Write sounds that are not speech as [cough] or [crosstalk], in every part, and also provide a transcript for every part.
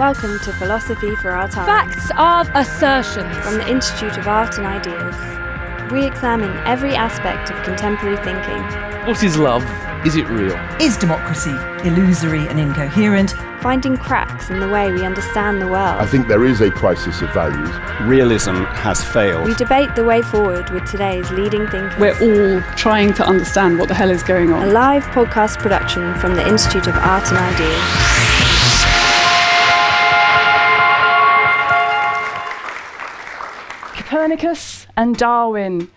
Welcome to Philosophy for Our Time. Facts are assertions. From the Institute of Art and Ideas. We examine every aspect of contemporary thinking. What is love? Is it real? Is democracy illusory and incoherent? Finding cracks in the way we understand the world. I think there is a crisis of values. Realism has failed. We debate the way forward with today's leading thinkers. We're all trying to understand what the hell is going on. A live podcast production from the Institute of Art and Ideas. Copernicus and Darwin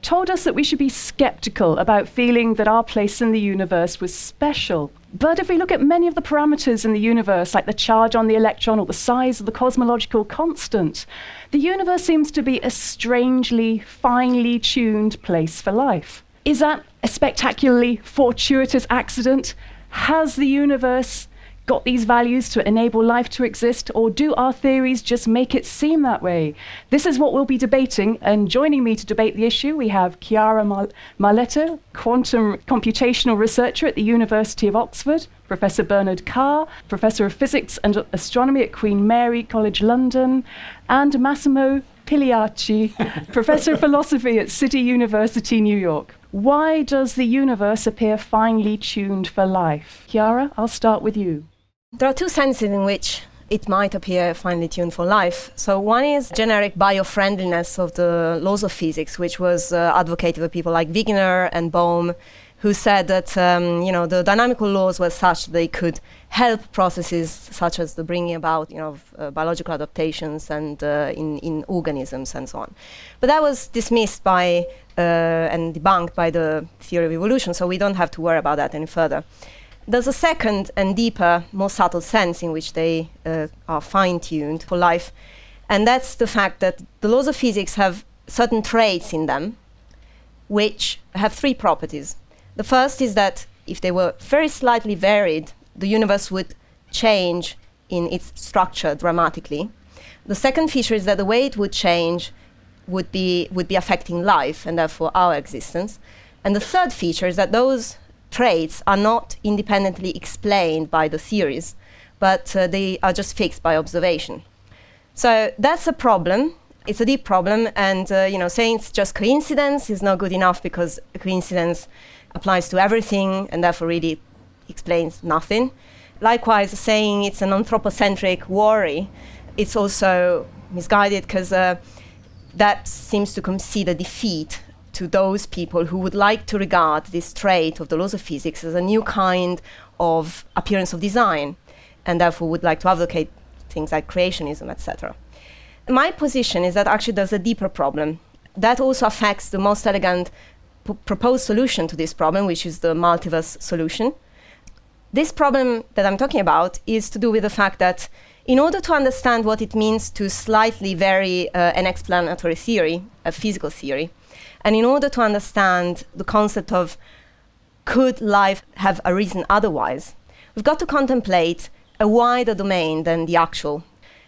told us that we should be skeptical about feeling that our place in the universe was special. But if we look at many of the parameters in the universe, like the charge on the electron or the size of the cosmological constant, the universe seems to be a strangely, finely tuned place for life. Is that a spectacularly fortuitous accident? Has the universe got these values to enable life to exist, or do our theories just make it seem that way? This is what we'll be debating, and joining me to debate the issue, we have Chiara Mar- Marletto, quantum computational researcher at the University of Oxford, Professor Bernard Carr, Professor of Physics and Astronomy at Queen Mary College London, and Massimo Pigliucci, [laughs] Professor of Philosophy at City University, New York. Why does the universe appear finely tuned for life? Chiara, I'll start with you. There are two senses in which it might appear finely tuned for life. So one is generic bio-friendliness of the laws of physics, which was uh, advocated by people like Wigner and Bohm, who said that um, you know the dynamical laws were such they could help processes such as the bringing about you know uh, biological adaptations and uh, in in organisms and so on. But that was dismissed by uh, and debunked by the theory of evolution, so we don't have to worry about that any further. There's a second and deeper, more subtle sense in which they uh, are fine tuned for life, and that's the fact that the laws of physics have certain traits in them which have three properties. The first is that if they were very slightly varied, the universe would change in its structure dramatically. The second feature is that the way it would change would be, would be affecting life and therefore our existence. And the third feature is that those traits are not independently explained by the theories, but uh, they are just fixed by observation. So that's a problem. It's a deep problem, and uh, you know, saying it's just coincidence is not good enough because coincidence applies to everything and therefore really explains nothing. Likewise, saying it's an anthropocentric worry, it's also misguided because uh, that seems to concede a defeat to those people who would like to regard this trait of the laws of physics as a new kind of appearance of design and therefore would like to advocate things like creationism, etc. My position is that actually there's a deeper problem. That also affects the most elegant proposed solution to this problem, which is the multiverse solution. This problem that I'm talking about is to do with the fact that in order to understand what it means to slightly vary uh, an explanatory theory, a physical theory, and in order to understand the concept of could life have a reason otherwise, we've got to contemplate a wider domain than the actual,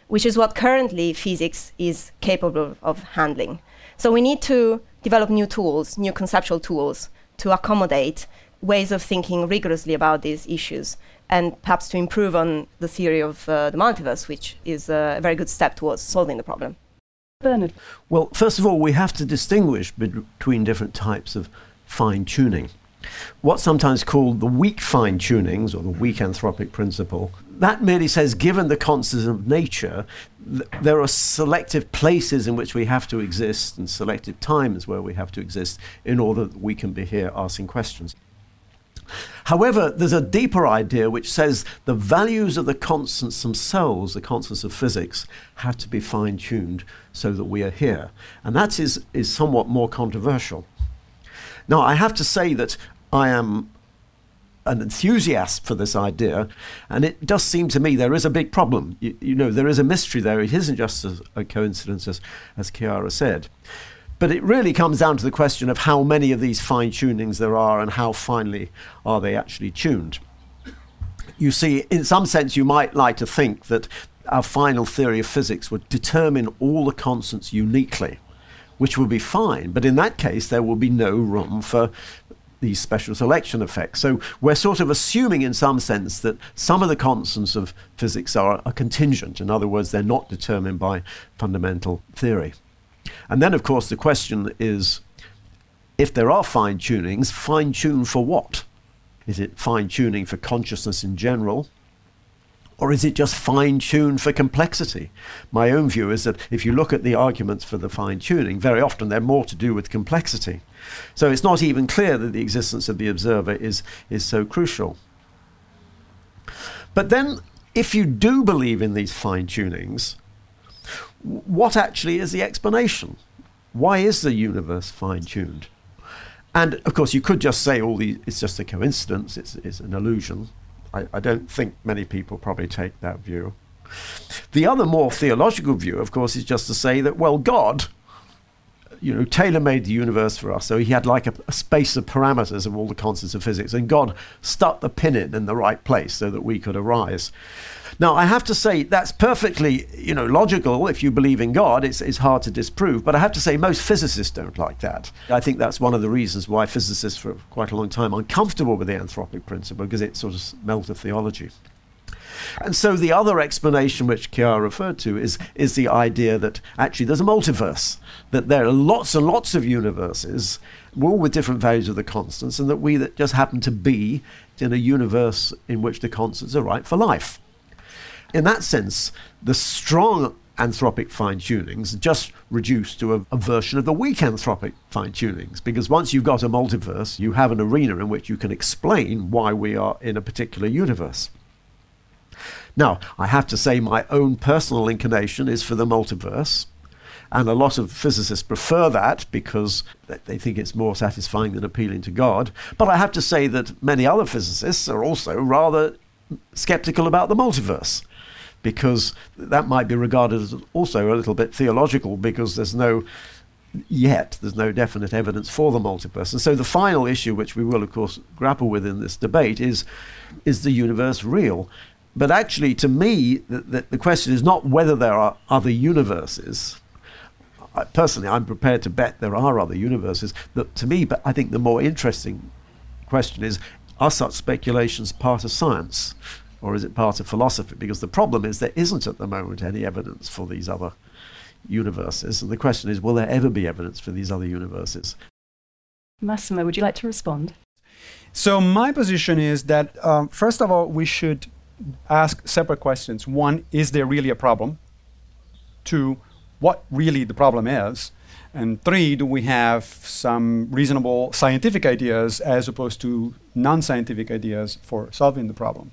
which is what currently physics is capable of handling. So we need to develop new tools, new conceptual tools to accommodate ways of thinking rigorously about these issues and perhaps to improve on the theory of uh, the multiverse, which is a very good step towards solving the problem. Bernard. Well, first of all, we have to distinguish between different types of fine tuning. What's sometimes called the weak fine tunings or the weak anthropic principle, that merely says, given the constants of nature, th- there are selective places in which we have to exist and selective times where we have to exist in order that we can be here asking questions. However, there's a deeper idea which says the values of the constants themselves, the constants of physics, have to be fine tuned so that we are here. And that is, is somewhat more controversial. Now, I have to say that I am an enthusiast for this idea, and it does seem to me there is a big problem. You, you know, there is a mystery there. It isn't just a, a coincidence, as, as said. But it really comes down to the question of how many of these fine tunings there are and how finely are they actually tuned. You see, in some sense, you might like to think that our final theory of physics would determine all the constants uniquely, which would be fine. But in that case, there will be no room for these special selection effects. So we're sort of assuming, in some sense, that some of the constants of physics are, are contingent. In other words, they're not determined by fundamental theory. And then, of course, the question is if there are fine tunings, fine tune for what? Is it fine tuning for consciousness in general? Or is it just fine tuned for complexity? My own view is that if you look at the arguments for the fine tuning, very often they're more to do with complexity. So it's not even clear that the existence of the observer is, is so crucial. But then, if you do believe in these fine tunings, what actually is the explanation? Why is the universe fine tuned? And of course, you could just say all these, it's just a coincidence, it's, it's an illusion. I, I don't think many people probably take that view. The other more theological view, of course, is just to say that, well, God you know, tailor made the universe for us. So he had like a, a, space of parameters of all the constants of physics, and God stuck the pin in in the right place so that we could arise. Now, I have to say that's perfectly, you know, logical. If you believe in God, it's, it's hard to disprove. But I have to say most physicists don't like that. I think that's one of the reasons why physicists, for quite a long time, are uncomfortable with the anthropic principle because it sort of smells of theology. And so the other explanation which Chiara referred to is, is the idea that actually there's a multiverse, that there are lots and lots of universes, all with different values of the constants, and that we that just happen to be in a universe in which the constants are right for life. In that sense, the strong anthropic fine tunings just reduce to a, a, version of the weak anthropic fine tunings because once you've got a multiverse, you have an arena in which you can explain why we are in a particular universe. Now, I have to say, my own personal inclination is for the multiverse. And a lot of physicists prefer that because they think it's more satisfying than appealing to God. But I have to say that many other physicists are also rather skeptical about the multiverse because that might be regarded as also a little bit theological because there's no yet there's no definite evidence for the multiverse and so the final issue which we will of course grapple with in this debate is is the universe real but actually, to me, the, the, the question is not whether there are other universes. I, personally, I'm prepared to bet there are other universes. That, to me, but I think the more interesting question is are such speculations part of science or is it part of philosophy? Because the problem is there isn't at the moment any evidence for these other universes. And the question is will there ever be evidence for these other universes? Massimo, would you like to respond? So, my position is that, um, first of all, we should ask separate questions. One, is there really a problem? Two, what really the problem is? And three, do we have some reasonable scientific ideas as opposed to non scientific ideas for solving the problem?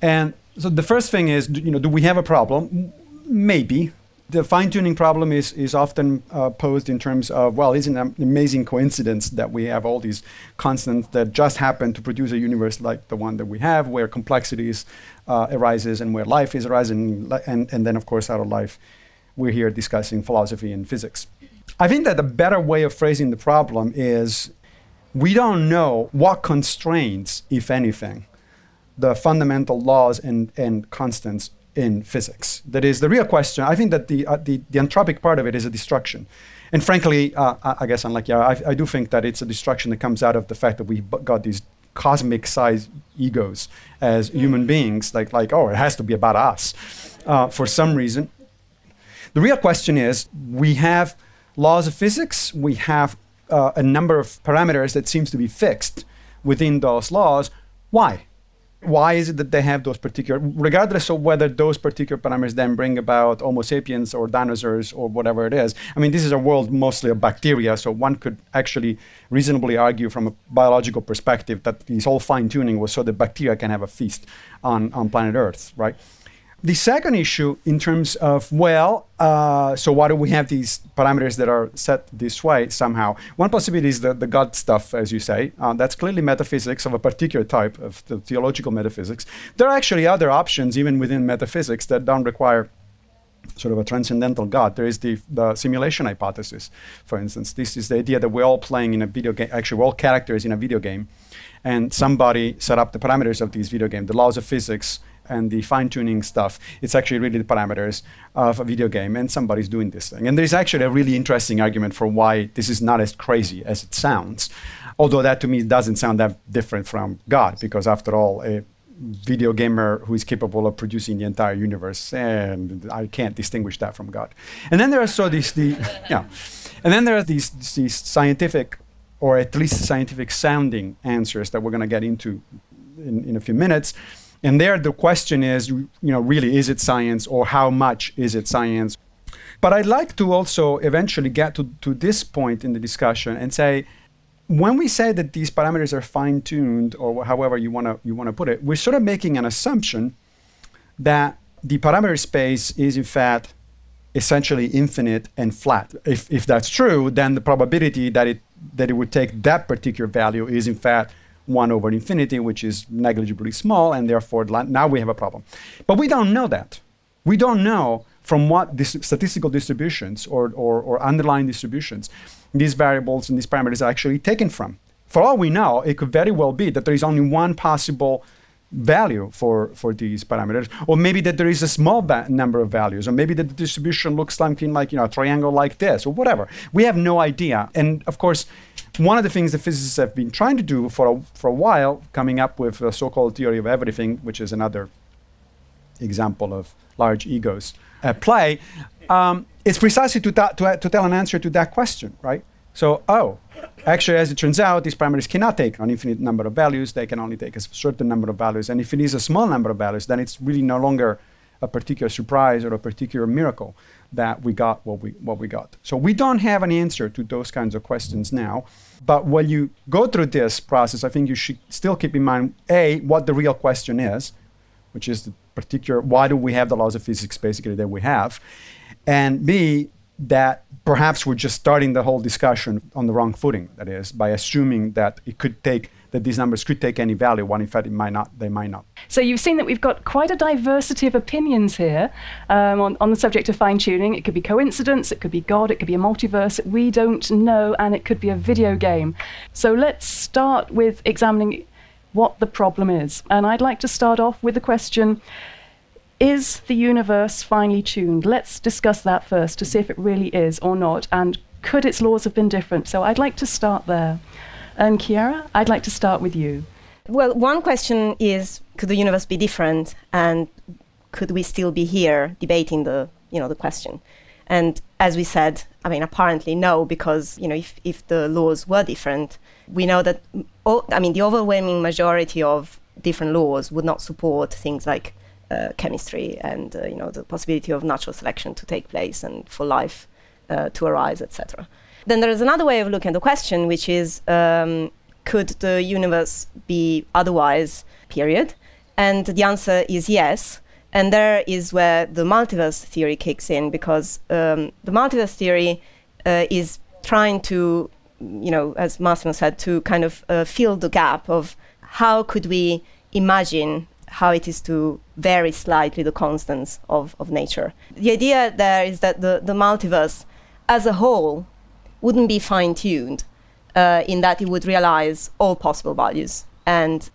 And so the first thing is, you know, do we have a problem? Maybe the fine tuning problem is, is often uh, posed in terms of, well, isn't it an amazing coincidence that we have all these constants that just happen to produce a universe like the one that we have, where complexities uh, arises and where life is arising, and, and then, of course, out of life, we're here discussing philosophy and physics. I think that the better way of phrasing the problem is we don't know what constraints, if anything, the fundamental laws and, and constants in physics. That is the real question. I think that the, uh, the, the, anthropic part of it is a destruction. And frankly, uh, I guess unlike yeah, I, I do think that it's a destruction that comes out of the fact that we've got these cosmic sized egos as human beings, like, like, oh, it has to be about us uh, for some reason. The real question is we have laws of physics, we have uh, a number of parameters that seems to be fixed within those laws. Why? Why is it that they have those particular, regardless of whether those particular parameters then bring about Homo sapiens or dinosaurs or whatever it is? I mean, this is a world mostly of bacteria, so one could actually reasonably argue from a biological perspective that this whole fine tuning was so that bacteria can have a feast on, on planet Earth, right? The second issue, in terms of, well, uh, so why do we have these parameters that are set this way somehow? One possibility is the, the God stuff, as you say. Uh, that's clearly metaphysics of a particular type of the theological metaphysics. There are actually other options, even within metaphysics, that don't require sort of a transcendental God. There is the, the simulation hypothesis, for instance. This is the idea that we're all playing in a video game, actually, we're all characters in a video game, and somebody set up the parameters of this video game, the laws of physics and the fine tuning stuff, it's actually really the parameters of a video game, and somebody's doing this thing. And there's actually a really interesting argument for why this is not as crazy as it sounds. Although that to me doesn't sound that different from God, because after all, a video gamer who is capable of producing the entire universe, and I can't distinguish that from God. And then there are so these, the, [laughs] yeah, and then there are these, these scientific, or at least scientific sounding answers that we're going to get into in, in a few minutes and there, the question is, you know, really, is it science or how much is it science? But I'd like to also eventually get to, to this point in the discussion and say, when we say that these parameters are fine tuned, or however you want to you want to put it, we're sort of making an assumption that the parameter space is in fact essentially infinite and flat. If, if that's true, then the probability that it that it would take that particular value is in fact 1 over infinity, which is negligibly small, and therefore now we have a problem. But we don't know that. We don't know from what this statistical distributions or, or, or underlying distributions these variables and these parameters are actually taken from. For all we know, it could very well be that there is only one possible value for, for these parameters, or maybe that there is a small ba- number of values, or maybe that the distribution looks something like you know a triangle like this, or whatever. We have no idea. And of course, one of the things that physicists have been trying to do for a, for a while, coming up with a so-called theory of everything, which is another example of large egos at play, um, is precisely to, ta- to, to tell an answer to that question, right? So, oh, actually, as it turns out, these primaries cannot take an infinite number of values. They can only take a certain number of values. And if it is a small number of values, then it's really no longer a particular surprise or a particular miracle that we got what we what we got. So we don't have an answer to those kinds of questions now. But when you go through this process, I think you should still keep in mind a what the real question is, which is the particular why do we have the laws of physics basically that we have, and b that perhaps we're just starting the whole discussion on the wrong footing. That is by assuming that it could take that these numbers could take any value when in fact it might not, they might not. So you've seen that we've got quite a diversity of opinions here um, on, on the subject of fine tuning. It could be coincidence, it could be God, it could be a multiverse, we don't know, and it could be a video game. So let's start with examining what the problem is. And I'd like to start off with the question Is the universe finely tuned? Let's discuss that first to see if it really is or not, and could its laws have been different? So I'd like to start there. And Chiara, I'd like to start with you. Well, one question is could the universe be different and could we still be here debating the, you know, the question? And as we said, I mean, apparently no, because, you know, if, if the laws were different, we know that, oh, I mean, the overwhelming majority of different laws would not support things like uh, chemistry and, uh, you know, the possibility of natural selection to take place and for life uh, to arise, etc. Then there is another way of looking at the question, which is um, could the universe be otherwise, period? And the answer is yes. And there is where the multiverse theory kicks in because um, the multiverse theory uh, is trying to, you know, as Massimo said, to kind of uh, fill the gap of how could we imagine how it is to vary slightly the constants of, of nature. The idea there is that the, the multiverse as a whole wouldn't be fine tuned uh, in that it would realize all possible values. And,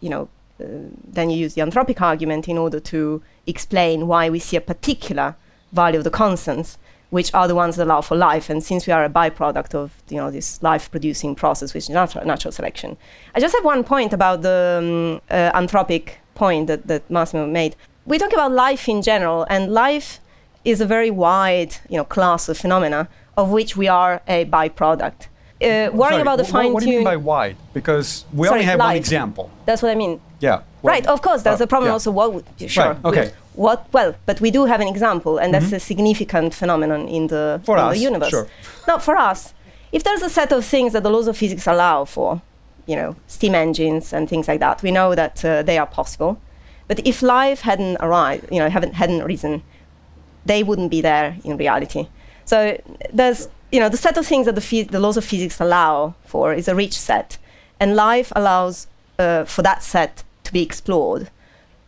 you know, uh, then you use the anthropic argument in order to explain why we see a particular value of the constants, which are the ones that allow for life. And since we are a byproduct of, you know, this life-producing process, which is natural, natural selection. I just have one point about the um, uh, anthropic point that, that Massimo made. We talk about life in general, and life is a very wide, you know, class of phenomena of which we are a byproduct. uh, worrying Sorry, about the fine What do you mean by wide? Because we Sorry, only have one light. example. That's what I mean. Yeah. well- right, of course, that's uh, a problem yeah. also. What would, sure. Right, okay. What? Well, but we do have an example, and that's Mhm. a significant phenomenon in the, For in us, the universe. sure. Now, for us, if there's a set of things that the laws of physics allow for, you know, steam engines and things like that, we know that uh, they are possible. But if life hadn't arrived, you know, haven't, hadn't arisen, they wouldn't be there in reality. So there's, you know, the set of things that the, the laws of physics allow for is a rich set, and life allows uh, for that set to be explored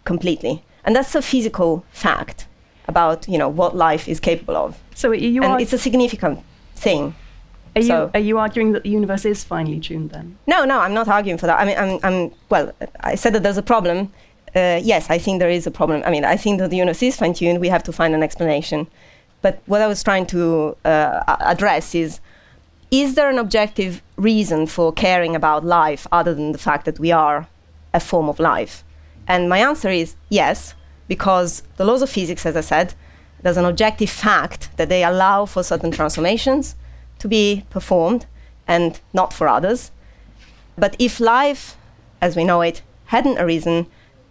completely, and that's a physical fact about, you know, what life is capable of. So you and are, it's a significant thing. Are, you, so- are you arguing that the universe is finely tuned then? No, no, I'm not arguing for that. I mean, I'm, I'm well, I said that there's a problem. Uh, yes, I think there is a problem. I mean, I think that the universe is fine tuned. We have to find an explanation. But what I was trying to uh, address is is there an objective reason for caring about life other than the fact that we are a form of life? And my answer is yes, because the laws of physics, as I said, there's an objective fact that they allow for certain transformations to be performed and not for others. But if life, as we know it, hadn't arisen,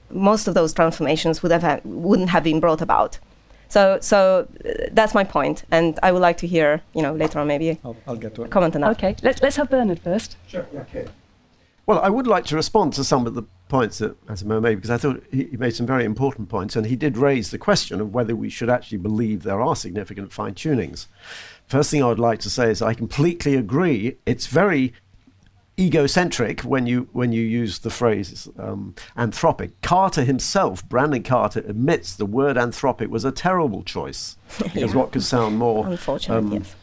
most of those transformations would have ha- wouldn't have been brought about. So, so uh, that's my point, and I would like to hear, you know, later on maybe I'll, I'll get to a it. comment on that. Okay, let's, let's have Bernard first. Sure. Okay. Well, I would like to respond to some of the points that Massimo made because I thought he he made some very important points, and he did raise the question of whether we should actually believe there are significant fine tunings. First thing I would like to say is I completely agree. It's very egocentric when you when you use the phrase um, anthropic. Carter himself, Brandon Carter, admits the word anthropic was a terrible choice [laughs] because what could sound more Unfortunately, um, yes.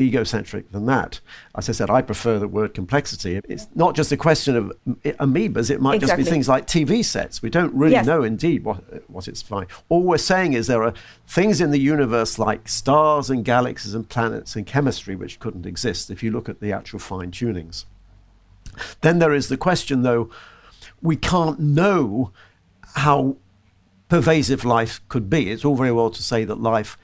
Egocentric than that. As I said, I prefer the word complexity. It's not just a question of amoebas, it might just be things like TV sets. We don't really Yes. know indeed what, what it's like. All we're saying is there are things in the universe like stars and galaxies and planets and chemistry which couldn't exist if you look at the actual fine tunings. Then there is the question, though, we can't know how pervasive life could be. It's all very well to say that life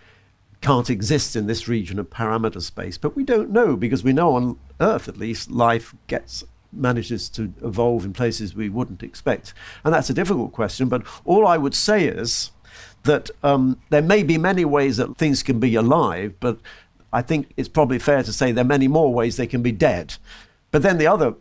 can't exist in this region of parameter space, but we don't know because we know on Earth at least life gets manages to evolve in places we wouldn't expect, and that's a difficult question. But all I would say is that um, there may be many ways that things can be alive, but I think it's probably fair to say there are many more ways they can be dead. But then the other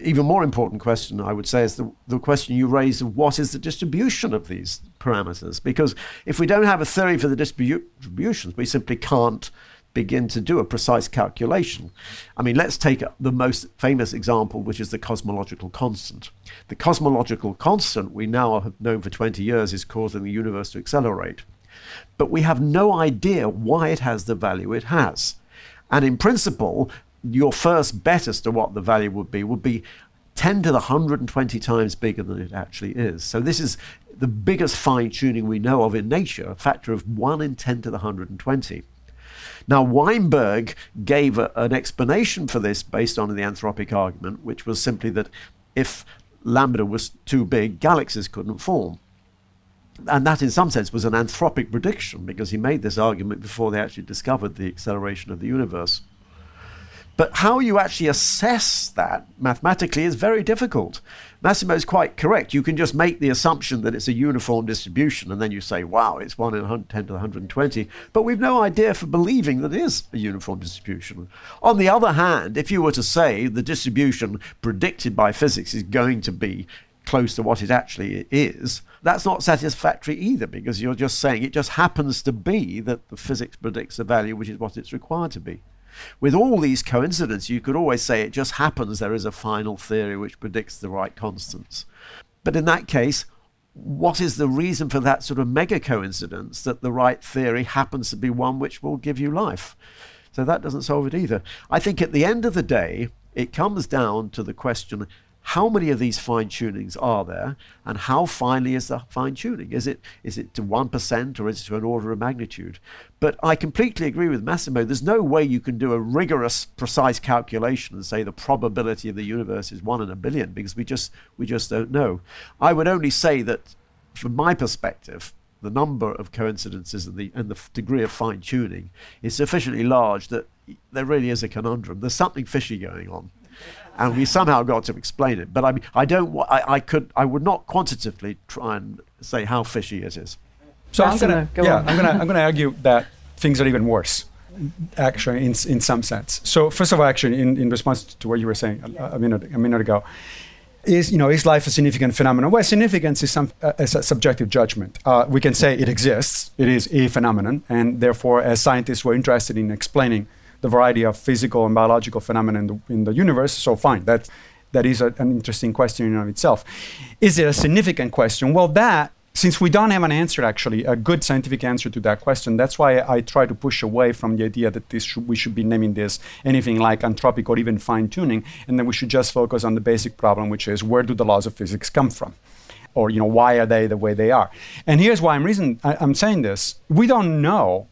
even more important question, I would say, is the, the question you raised of what is the distribution of these parameters? Because if we don't have a theory for the distribu- distributions, we simply can't begin to do a precise calculation. I mean, let's take the most famous example, which is the cosmological constant. The cosmological constant we now have known for 20 years is causing the universe to accelerate. But we have no idea why it has the value it has. And in principle, your first bet as to what the value would be would be 10 to the 120 times bigger than it actually is. So this is the biggest fine tuning we know of in nature, a factor of 1 in 10 to the 120. Now, Weinberg gave a, an explanation for this based on the anthropic argument, which was simply that if lambda was too big, galaxies couldn't form. And that, in some sense, was an anthropic prediction because he made this argument before they actually discovered the acceleration of the universe. But how you actually assess that mathematically is very difficult. Massimo is quite correct. You can just make the assumption that it's a uniform distribution, and then you say, wow, it's 1 in 100 10 to the 120. But we've no idea for believing that it is a uniform distribution. On the other hand, if you were to say the distribution predicted by physics is going to be close to what it actually is, that's not satisfactory either because you're just saying it just happens to be that the physics predicts a value which is what it's required to be. With all these coincidences, you could always say it just happens there is a final theory which predicts the right constants. But in that case, what is the reason for that sort of mega coincidence that the right theory happens to be one which will give you life? So that doesn't solve it either. I think at the end of the day, it comes down to the question how many of these fine tunings are there and how finely is the fine tuning is it is it to 1% or is it to an order of magnitude but i completely agree with massimo there's no way you can do a rigorous precise calculation and say the probability of the universe is 1 in a billion because we just we just don't know i would only say that from my perspective the number of coincidences and the and the degree of fine tuning is sufficiently large that there really is a conundrum. There's something fishy going on. And we somehow got to explain it. But I mean, I don't, I, I could, I would not quantitatively try and say how fishy it is. So I'm Massimo, gonna, go yeah, on. I'm gonna, [laughs] I'm gonna argue that things are even worse, actually, in, in some sense. So first of all, actually, in, in response to what you were saying a, a minute, a minute ago, is you know is life a significant phenomenon? Well, significance is some uh, is a subjective judgment. Uh, we can say it exists, it is a phenomenon, and therefore, as scientists, we're interested in explaining the variety of physical and biological phenomena in the, in the universe. So fine, that that is a, an interesting question in and of itself. Is it a significant question? Well, that since we don't have an answer, actually, a good scientific answer to that question, that's why I try to push away from the idea that this should, we should be naming this anything like anthropic or even fine tuning, and then we should just focus on the basic problem, which is where do the laws of physics come from? Or, you know, why are they the way they are? And here's why I'm, reason, I, I'm saying this. We don't know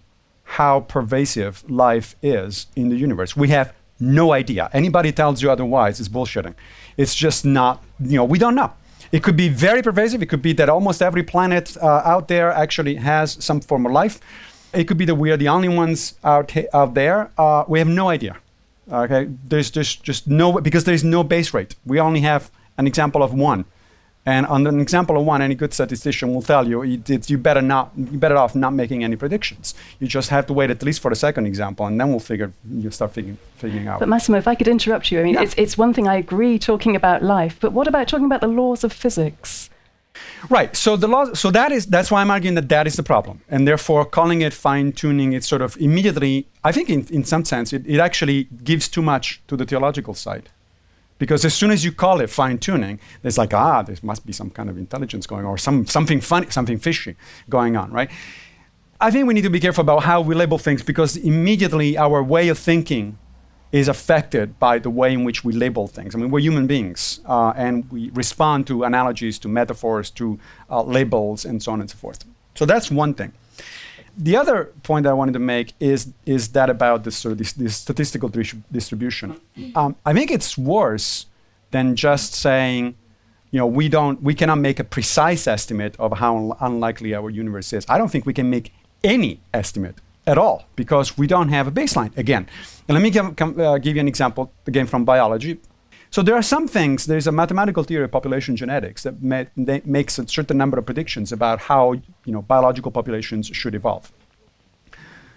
how pervasive life is in the universe. We have no idea. Anybody tells you otherwise is bullshitting. It's just not, you know, we don't know. It could be very pervasive. It could be that almost every planet uh, out there actually has some form of life. It could be that we are the only ones out, out there. Uh, we have no idea. Okay, there's just just no because there's no base rate. We only have an example of one, and on an example of one, any good statistician will tell you it, it's, you better not you better off not making any predictions. You just have to wait at least for the second example, and then we'll figure you start figuring figuring out. But Massimo, if I could interrupt you, I mean, Yeah. it's, it's one thing I agree talking about life, but what about talking about the laws of physics? Right. So the law. So that is that's why I'm arguing that that is the problem, and therefore calling it fine tuning, it's sort of immediately. I think in, in some sense it, it actually gives too much to the theological side, because as soon as you call it fine tuning, there's like ah, there must be some kind of intelligence going on, or some something funny, something fishy going on, right? I think we need to be careful about how we label things because immediately our way of thinking is affected by the way in which we label things. I mean, we're human beings uh, and we respond to analogies, to metaphors, to uh, labels, and so on and so forth. So that's one thing. The other point that I wanted to make is, is that about this, sort of this, this statistical dis- distribution. Um, I think it's worse than just saying, you know, we don't, we cannot make a precise estimate of how un- unlikely our universe is. I don't think we can make any estimate at all because we don't have a baseline. Again, and let me give, com- uh, give you an example again from biology. So there are some things. There's a mathematical theory of population genetics that, that makes a certain number of predictions about how you know biological populations should evolve.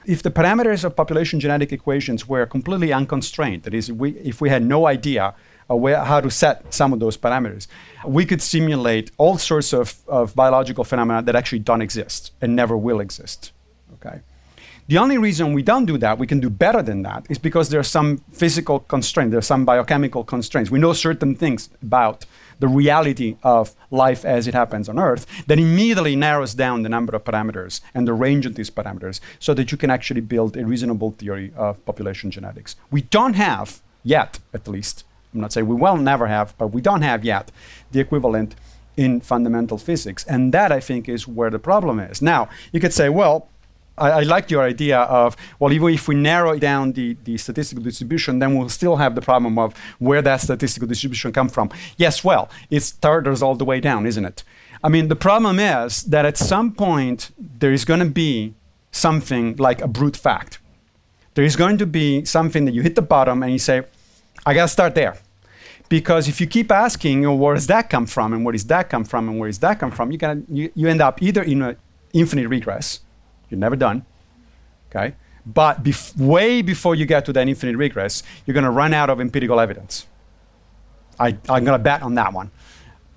If the parameters of population genetic equations were completely unconstrained, that is, we, if we had no idea uh, where, how to set some of those parameters, we could simulate all sorts of, of biological phenomena that actually don't exist and never will exist. Okay. The only reason we don't do that, we can do better than that, is because there are some physical constraints, there are some biochemical constraints. We know certain things about the reality of life as it happens on Earth that immediately narrows down the number of parameters and the range of these parameters so that you can actually build a reasonable theory of population genetics. We don't have yet, at least, I'm not saying we will never have, but we don't have yet the equivalent in fundamental physics. And that, I think, is where the problem is. Now, you could say, well, I, I like your idea of, well, even if we narrow down the, the statistical distribution, then we'll still have the problem of where that statistical distribution come from. Yes, well, it starters all the way down, isn't it? I mean, the problem is that at some point there is going to be something like a brute fact. There is going to be something that you hit the bottom and you say, I got to start there. Because if you keep asking, know, where does that come from and where does that come from and where does that come from, you, can, you, you end up either in an infinite regress, you're never done, okay? But bef- way before you get to that infinite regress, you're going to run out of empirical evidence. I, I'm going to bet on that one.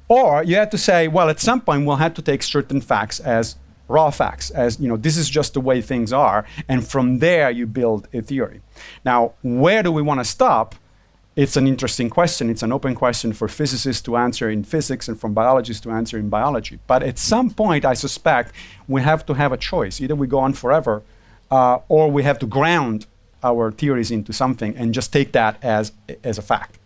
Or you have to say, well, at some point we'll have to take certain facts as raw facts, as you know, this is just the way things are, and from there you build a theory. Now, where do we want to stop? It's an interesting question. It's an open question for physicists to answer in physics and for biologists to answer in biology. But at some point, I suspect we have to have a choice. Either we go on forever, uh, or we have to ground our theories into something and just take that as, as a fact.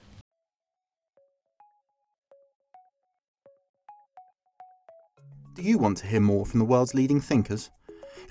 Do you want to hear more from the world's leading thinkers?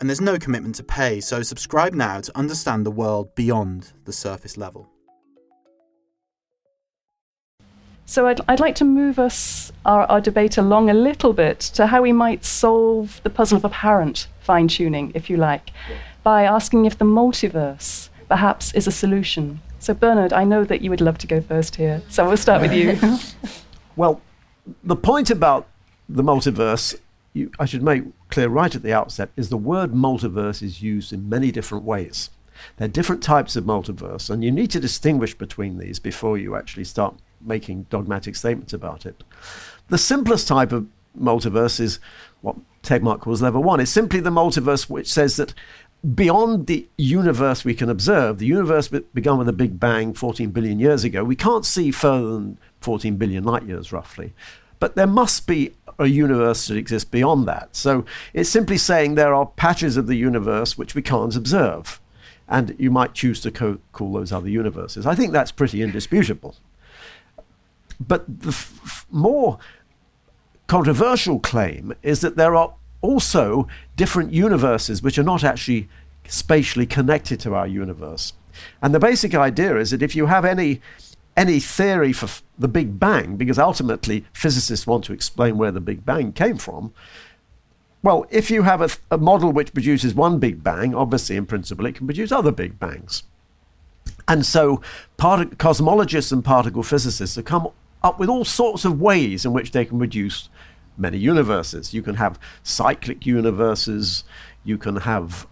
and there's no commitment to pay, so subscribe now to understand the world beyond the surface level. So I'd, I'd like to move us, our, our debate along a little bit to how we might solve the puzzle of apparent fine tuning, if you like, by asking if the multiverse perhaps is a solution. So, Bernard, I know that you would love to go first here, so we'll start with you. [laughs] well, the point about the multiverse, you, I should make clear right at the outset, is the word multiverse is used in many different ways. There are different types of multiverse, and you need to distinguish between these before you actually start making dogmatic statements about it. The simplest type of multiverse is what Tegmark calls level one. It's simply the multiverse which says that beyond the universe we can observe, the universe began with a Big Bang 14 billion years ago. We can't see further than 14 billion light years, roughly. But there must be a universe that exists beyond that. So it's simply saying there are patches of the universe which we can't observe. And you might choose to co- call those other universes. I think that's pretty indisputable. But the f- more controversial claim is that there are also different universes which are not actually spatially connected to our universe. And the basic idea is that if you have any any theory for f- the Big Bang, because ultimately physicists want to explain where the Big Bang came from, well, if you have a, th- a model which produces one Big Bang, obviously in principle it can produce other Big Bangs. And so part- cosmologists and particle physicists have come up with all sorts of ways in which they can produce many universes. You can have cyclic universes. You can have.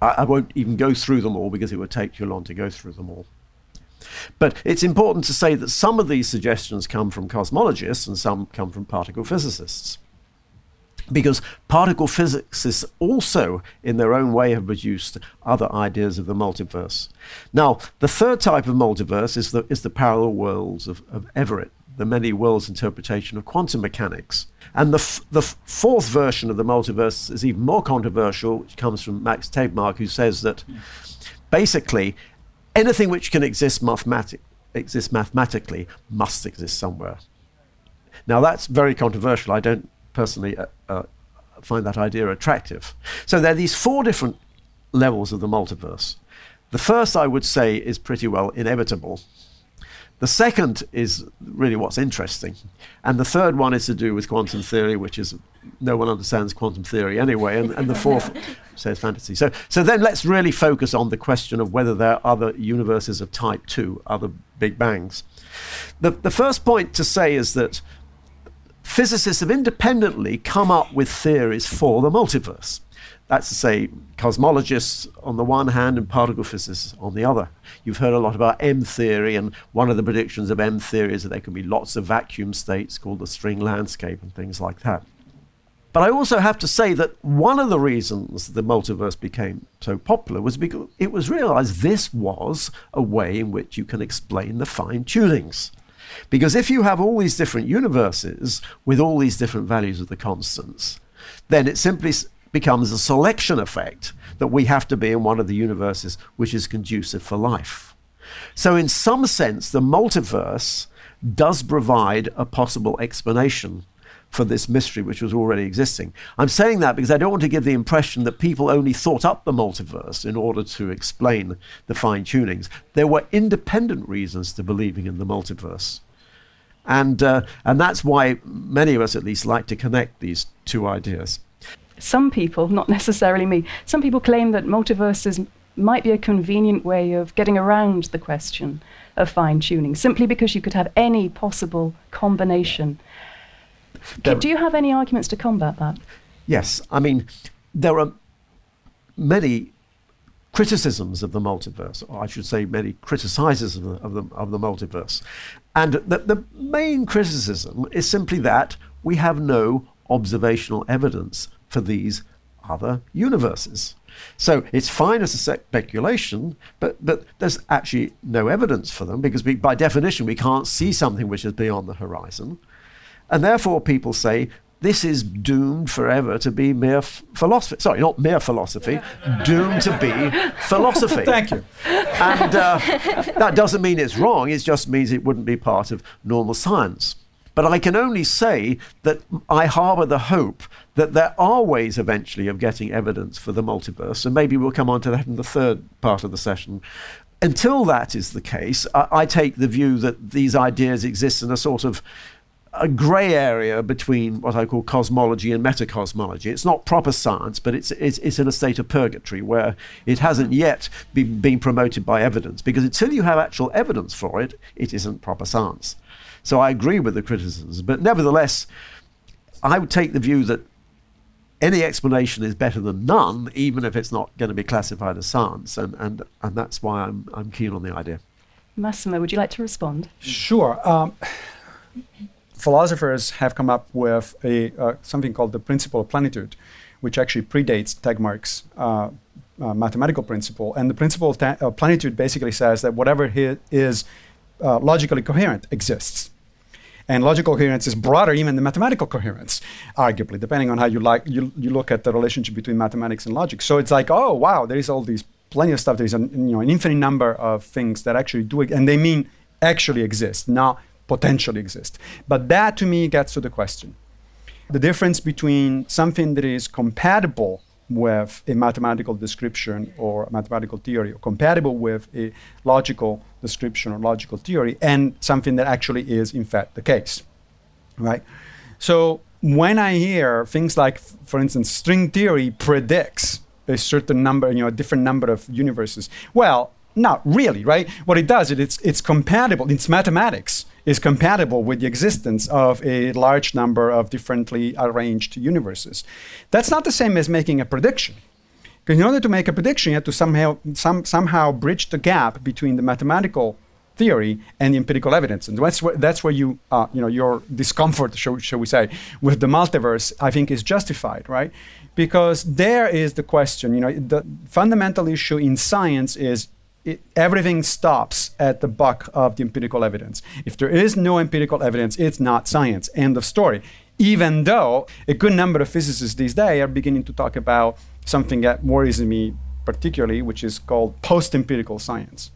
I, won't even go through them all because it would take too long to go through them all. But it's important to say that some of these suggestions come from cosmologists and some come from particle physicists. Because particle physicists also, in their own way, have produced other ideas of the multiverse. Now, the third type of multiverse is the, is the parallel worlds of, of Everett, the many worlds interpretation of quantum mechanics. And the, f- the f- fourth version of the multiverse is even more controversial, which comes from Max Tegmark, who says that basically anything which can exist, mathematic- mathematically must exist somewhere. Now, that's very controversial. I don't personally uh, uh, find that idea attractive. So, there are these four different levels of the multiverse. The first, I would say, is pretty well inevitable. The second is really what's interesting. And the third one is to do with quantum theory, which is no one understands quantum theory anyway. And, and the fourth [laughs] says fantasy. So, so then let's really focus on the question of whether there are other universes of type 2, other Big Bangs. The, the first point to say is that physicists have independently come up with theories for the multiverse. That's to say, cosmologists on the one hand and particle physicists on the other. You've heard a lot about M theory, and one of the predictions of M theory is that there can be lots of vacuum states called the string landscape and things like that. But I also have to say that one of the reasons the multiverse became so popular was because it was realized this was a way in which you can explain the fine tunings. Because if you have all these different universes with all these different values of the constants, then it simply becomes a selection effect that we have to be in one of the universes which is conducive for life. So, in some sense, the multiverse does provide a possible explanation for this mystery which was already existing. I'm saying that because I don't want to give the impression that people only thought up the multiverse in order to explain the fine tunings. There were independent reasons to believing in the multiverse. And, uh, and that's why many of us, at least, like to connect these two ideas. Some people, not necessarily me, some people claim that multiverses might be a convenient way of getting around the question of fine tuning, simply because you could have any possible combination. There Do you have any arguments to combat that? Yes. I mean, there are many criticisms of the multiverse, or I should say, many criticizers of the, of the, of the multiverse. And the, the main criticism is simply that we have no observational evidence for these other universes. So it's fine as a speculation, but, but there's actually no evidence for them because we, by definition we can't see something which is beyond the horizon. And therefore, people say this is doomed forever to be mere f- philosophy. Sorry, not mere philosophy, doomed to be [laughs] philosophy. Thank you. And uh, that doesn't mean it's wrong, it just means it wouldn't be part of normal science. But I can only say that I harbour the hope that there are ways eventually of getting evidence for the multiverse, and maybe we'll come on to that in the third part of the session. Until that is the case, I, I take the view that these ideas exist in a sort of a grey area between what I call cosmology and metacosmology. It's not proper science, but it's, it's, it's in a state of purgatory where it hasn't yet been, been promoted by evidence, because until you have actual evidence for it, it isn't proper science. So I agree with the criticisms, but nevertheless, I would take the view that any explanation is better than none, even if it's not going to be classified as science, and, and, and that's why I'm, I'm keen on the idea. Massimo, would you like to respond? Sure. Um, philosophers have come up with a uh, something called the principle of plenitude, which actually predates Tegmark's uh, uh, mathematical principle. And the principle of ta- plenitude basically says that whatever is uh, logically coherent exists. And logical coherence is broader even than mathematical coherence, arguably, depending on how you like you, you look at the relationship between mathematics and logic. So it's like, oh wow, there is all these plenty of stuff. There's an, you know an infinite number of things that actually do and they mean actually exist, not potentially exist. But that to me gets to the question. The difference between something that is compatible with a mathematical description or a mathematical theory, or compatible with a logical description or logical theory, and something that actually is in fact the case. Right? So when I hear things like, for instance, string theory predicts a certain number, you know, a different number of universes, well, not really, right? What it does, it, it's, it's compatible, it's mathematics is compatible with the existence of a large number of differently arranged universes. That's not the same as making a prediction. Because in order to make a prediction, you have to somehow, some, somehow bridge the gap between the mathematical theory and the empirical evidence. And that's where, that's where you, uh, you know, your discomfort, shall, shall we say, with the multiverse, I think is justified, right? Because there is the question, you know, the fundamental issue in science is it, everything stops at the buck of the empirical evidence. If there is no empirical evidence, it's not science. End of story. Even though a good number of physicists these days are beginning to talk about something that worries me particularly, which is called post-empirical science.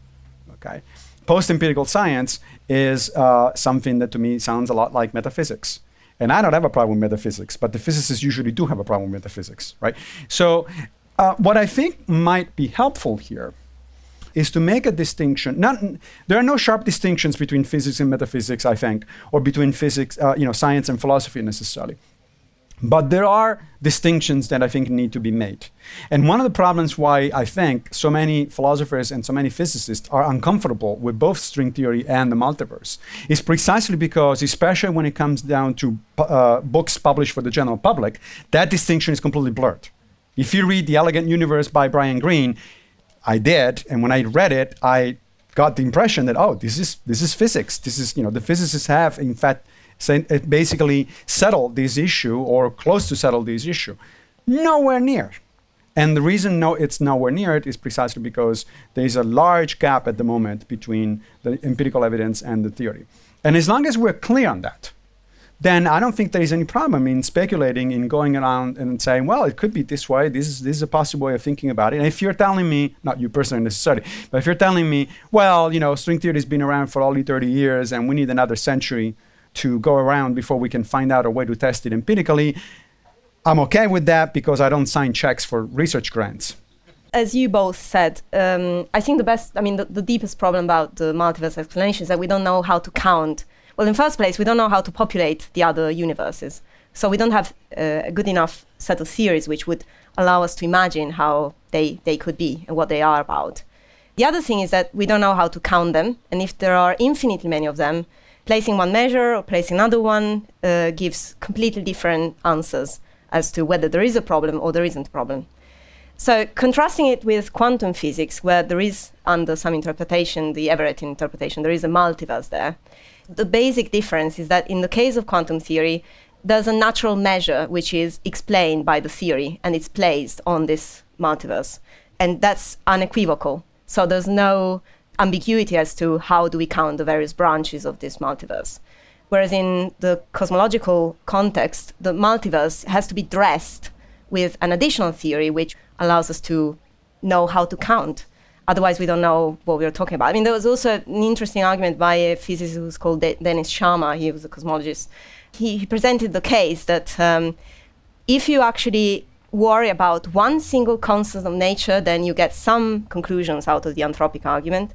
Okay, post-empirical science is uh, something that to me sounds a lot like metaphysics. And I don't have a problem with metaphysics, but the physicists usually do have a problem with metaphysics, right? So, uh, what I think might be helpful here is to make a distinction. Not, there are no sharp distinctions between physics and metaphysics, I think, or between physics, uh, you know, science and philosophy necessarily. But there are distinctions that I think need to be made. And one of the problems why I think so many philosophers and so many physicists are uncomfortable with both string theory and the multiverse is precisely because, especially when it comes down to uh, books published for the general public, that distinction is completely blurred. If you read The Elegant Universe by Brian Greene, I did, and when I read it, I got the impression that oh, this is this is physics. This is you know the physicists have in fact uh, basically settled this issue or close to settle this issue. Nowhere near. And the reason no, it's nowhere near it is precisely because there is a large gap at the moment between the empirical evidence and the theory. And as long as we're clear on that, then I don't think there is any problem in speculating in going around and saying, well, it could be this way. This is this is a possible way of thinking about it. And if you're telling me, not you personally necessarily, but if you're telling me, well, you know, string theory has been around for only 30 years and we need another century to go around before we can find out a way to test it empirically, I'm okay with that because I don't sign checks for research grants. As you both said, um, I think the best, I mean, the, the deepest problem about the multiverse explanation is that we don't know how to count well, in first place, we don't know how to populate the other universes. So we don't have uh, a good enough set of theories which would allow us to imagine how they, they could be and what they are about. The other thing is that we don't know how to count them. And if there are infinitely many of them, placing one measure or placing another one uh, gives completely different answers as to whether there is a problem or there isn't a problem. So, contrasting it with quantum physics, where there is, under some interpretation, the Everett interpretation, there is a multiverse there the basic difference is that in the case of quantum theory, there's a natural measure which is explained by the theory and it's placed on this multiverse. And that's unequivocal. So there's no ambiguity as to how do we count the various branches of this multiverse. Whereas in the cosmological context, the multiverse has to be dressed with an additional theory which allows us to know how to count. Otherwise, we don't know what we are talking about. I mean, there was also an interesting argument by a physicist who's called De- Dennis Sciama. He was a cosmologist. He, he presented the case that um, if you actually worry about one single constant of nature, then you get some conclusions out of the anthropic argument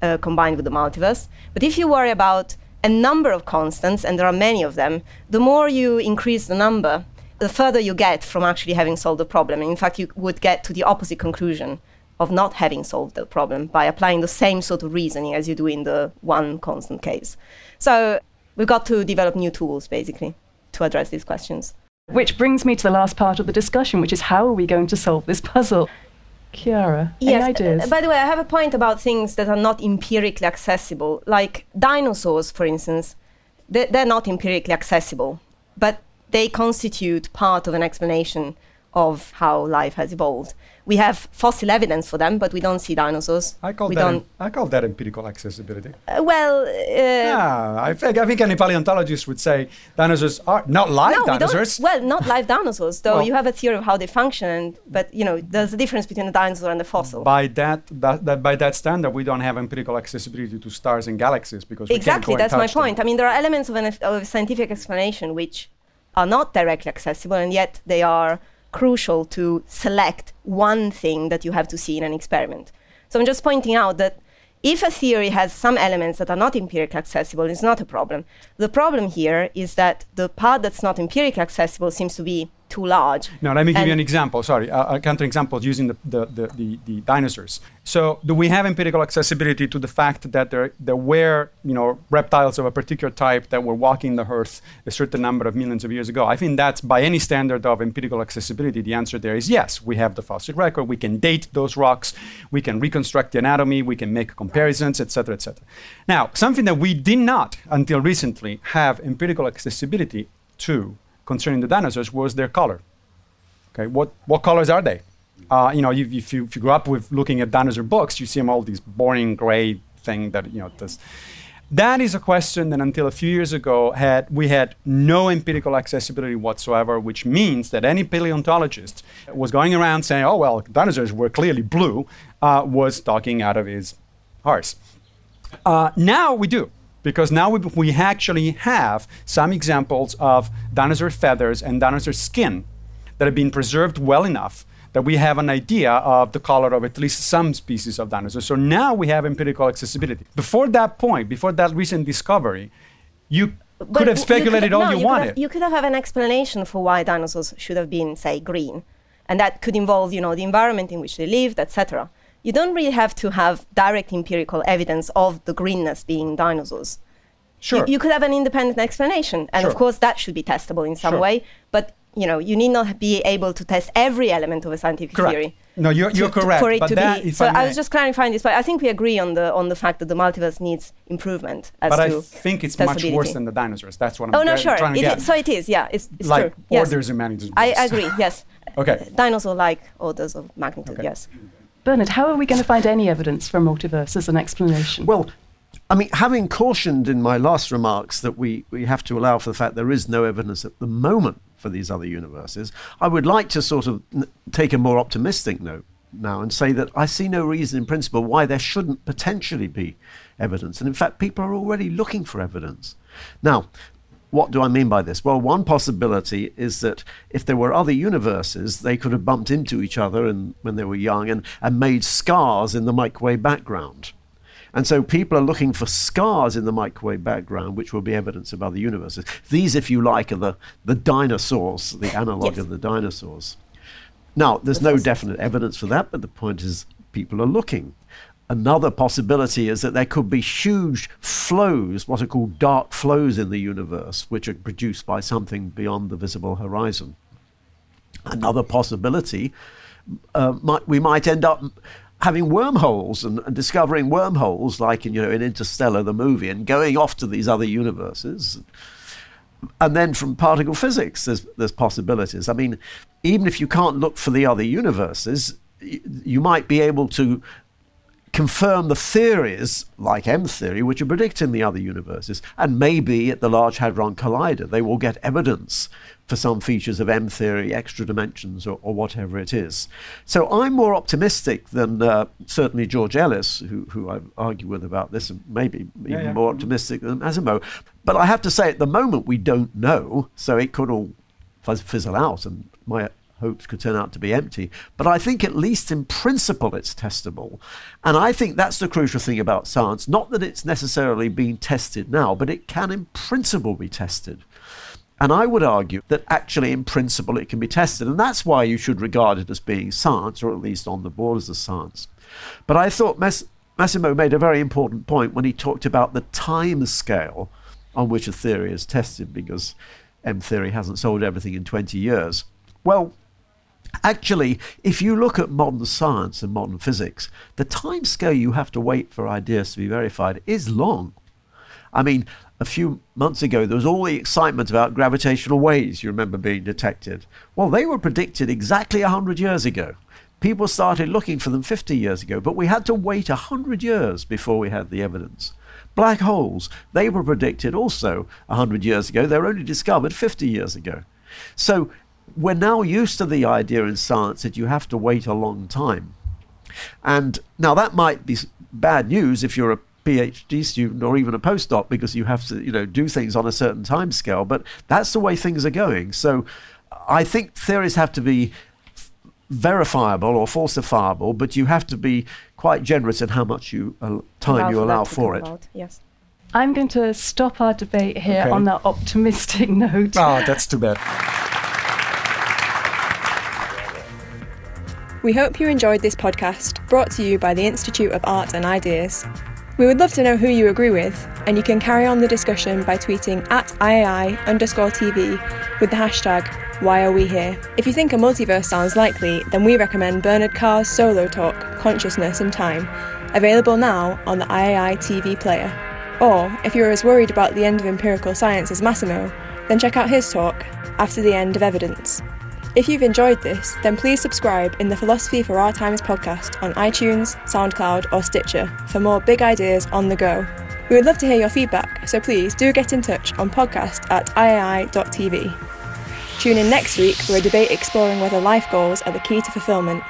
uh, combined with the multiverse. But if you worry about a number of constants, and there are many of them, the more you increase the number, the further you get from actually having solved the problem. in fact, you would get to the opposite conclusion of not having solved the problem by applying the same sort of reasoning as you do in the one constant case. So we've got to develop new tools, basically, to address these questions. Which brings me to the last part of the discussion, which is how are we going to solve this puzzle? Chiara, yes. any ideas? Uh, by the way, I have a point about things that are not empirically accessible, like dinosaurs, for instance. They're not empirically accessible, but they constitute part of an explanation of how life has evolved we have fossil evidence for them, but we don't see dinosaurs. I call we that em- I call that empirical accessibility. Uh, well, uh, yeah, I think I think any paleontologist would say dinosaurs are not live no, dinosaurs. don't. Well, not live dinosaurs, though. [laughs] Well- you have a theory of how they function, but you know, there's a difference between a dinosaur and a fossil. By that, that, that by that standard, we don't have empirical accessibility to stars and galaxies because we exactly, that's my touch them. point. I mean, there are elements of, an, of a scientific explanation which are not directly accessible, and yet they are crucial to select one thing that you have to see in an experiment. So I'm just pointing out that if a theory has some elements that are not empirically accessible, it's not a problem. The problem here is that the part that's not empirically accessible seems to be too large. No, let me give you an example. Sorry, a, a counter example using the, the, the, the, the dinosaurs. So, do we have empirical accessibility to the fact that there, there were, you know, reptiles of a particular type that were walking the earth a certain number of millions of years ago? I think that's by any standard of empirical accessibility, the answer there is yes. We have the fossil record. We can date those rocks. We can reconstruct the anatomy. We can make comparisons, etc., etc. Now, something that we did not until recently have empirical accessibility to concerning the dinosaurs was their color. Okay, what what colors are they? Uh, you know, you, if you if you grew up with looking at dinosaur books, you see them all these boring gray thing that you know does. That is a question that until a few years ago had we had no empirical accessibility whatsoever, which means that any paleontologist was going around saying, "Oh well, dinosaurs were clearly blue," uh, was talking out of his arse. Uh, now we do, because now we, we actually have some examples of dinosaur feathers and dinosaur skin that have been preserved well enough that we have an idea of the color of at least some species of dinosaurs. So now we have empirical accessibility. Before that point, before that recent discovery, you But could have you speculated all no, you, could wanted. Have, you could have had an explanation for why dinosaurs should have been, say, green, and that could involve, you know, the environment in which they lived, etc. You don't really have to have direct empirical evidence of the greenness being dinosaurs. Sure. You, you could have an independent explanation, and of course that should be testable in some Sure. way. But you know, you need not be able to test every element of a scientific Correct. theory. No, you're, you're to- to- correct. For it but to that, be. So I, I, was just clarifying this, but I think we agree on the on the fact that the multiverse needs improvement as but I think it's much worse than the dinosaurs. That's what I'm Oh no, sure. trying to It get. is, so it is. Yeah, it's, it's like true. Yes. orders of magnitude. I agree. Yes. [laughs] Okay. Dinosaur-like orders of magnitude. Okay. Yes. Bernard, how are we going to find any evidence for a multiverse as an explanation? Well, I mean, having cautioned in my last remarks that we, we have to allow for the fact there is no evidence at the moment for these other universes, I would like to sort of n- take a more optimistic note now and say that I see no reason in principle why there shouldn't potentially be evidence. And in fact, people are already looking for evidence. Now, what do I mean by this? Well, one possibility is that if there were other universes, they could have bumped into each other and, when they were young and, and made scars in the microwave background. And so people are looking for scars in the microwave background, which will be evidence of other universes. These, if you like, are the, the dinosaurs, the analog Yes. of the dinosaurs. Now, there's no definite evidence for that, but the point is people are looking. Another possibility is that there could be huge flows, what are called dark flows in the universe, which are produced by something beyond the visible horizon. Another possibility, uh, might, we might end up having wormholes and, and discovering wormholes, like in you know in Interstellar, the movie, and going off to these other universes. And then from particle physics, there's there's possibilities. I mean, even if you can't look for the other universes, you might be able to confirm the theories like M theory, which are predicting the other universes. And maybe at the Large Hadron Collider, they will get evidence for some features of M theory, extra dimensions, or, or whatever it is. So I'm more optimistic than uh, certainly George Ellis, who, who I argue with about this, and maybe Yeah, even yeah. more optimistic than Massimo. But I have to say, at the moment, we don't know, so it could all fizzle out, and my hopes could turn out to be empty. But I think, at least in principle, it's testable. And I think that's the crucial thing about science. Not that it's necessarily being tested now, but it can, in principle, be tested. And I would argue that actually, in principle, it can be tested. And that's why you should regard it as being science, or at least on the borders of science. But I thought Mass- Massimo made a very important point when he talked about the time scale on which a theory is tested, because M theory hasn't sold everything in 20 years. Well, Actually, if you look at modern science and modern physics, the time scale you have to wait for ideas to be verified is long. I mean, a few months ago, there was all the excitement about gravitational waves, you remember being detected. Well, they were predicted exactly 100 years ago. People started looking for them 50 years ago, but we had to wait 100 years before we had the evidence. Black holes, they were predicted also 100 years ago. They were only discovered 50 years ago. So we're now used to the idea in science that you have to wait a long time. And now that might be bad news if you're a PhD student or even a postdoc because you have to, you know, do things on a certain time scale. But that's the way things are going. So I think theories have to be verifiable or falsifiable, but you have to be quite generous in how much you uh, time you allow that for it. about, Yes. I'm going to stop our debate here Okay. on that optimistic [laughs] note. Oh, that's too bad. We hope you enjoyed this podcast brought to you by the Institute of Art and Ideas. We would love to know who you agree with, and you can carry on the discussion by tweeting at IAI underscore TV with the hashtag Why Are We Here? If you think a multiverse sounds likely, then we recommend Bernard Carr's solo talk, Consciousness and Time, available now on the IAI TV player. Or, if you're as worried about the end of empirical science as Massimo, then check out his talk, After the End of Evidence. If you've enjoyed this, then please subscribe in the Philosophy for Our Times podcast on iTunes, SoundCloud, or Stitcher for more big ideas on the go. We would love to hear your feedback, so please do get in touch on podcast at iai.tv. Tune in next week for a debate exploring whether life goals are the key to fulfillment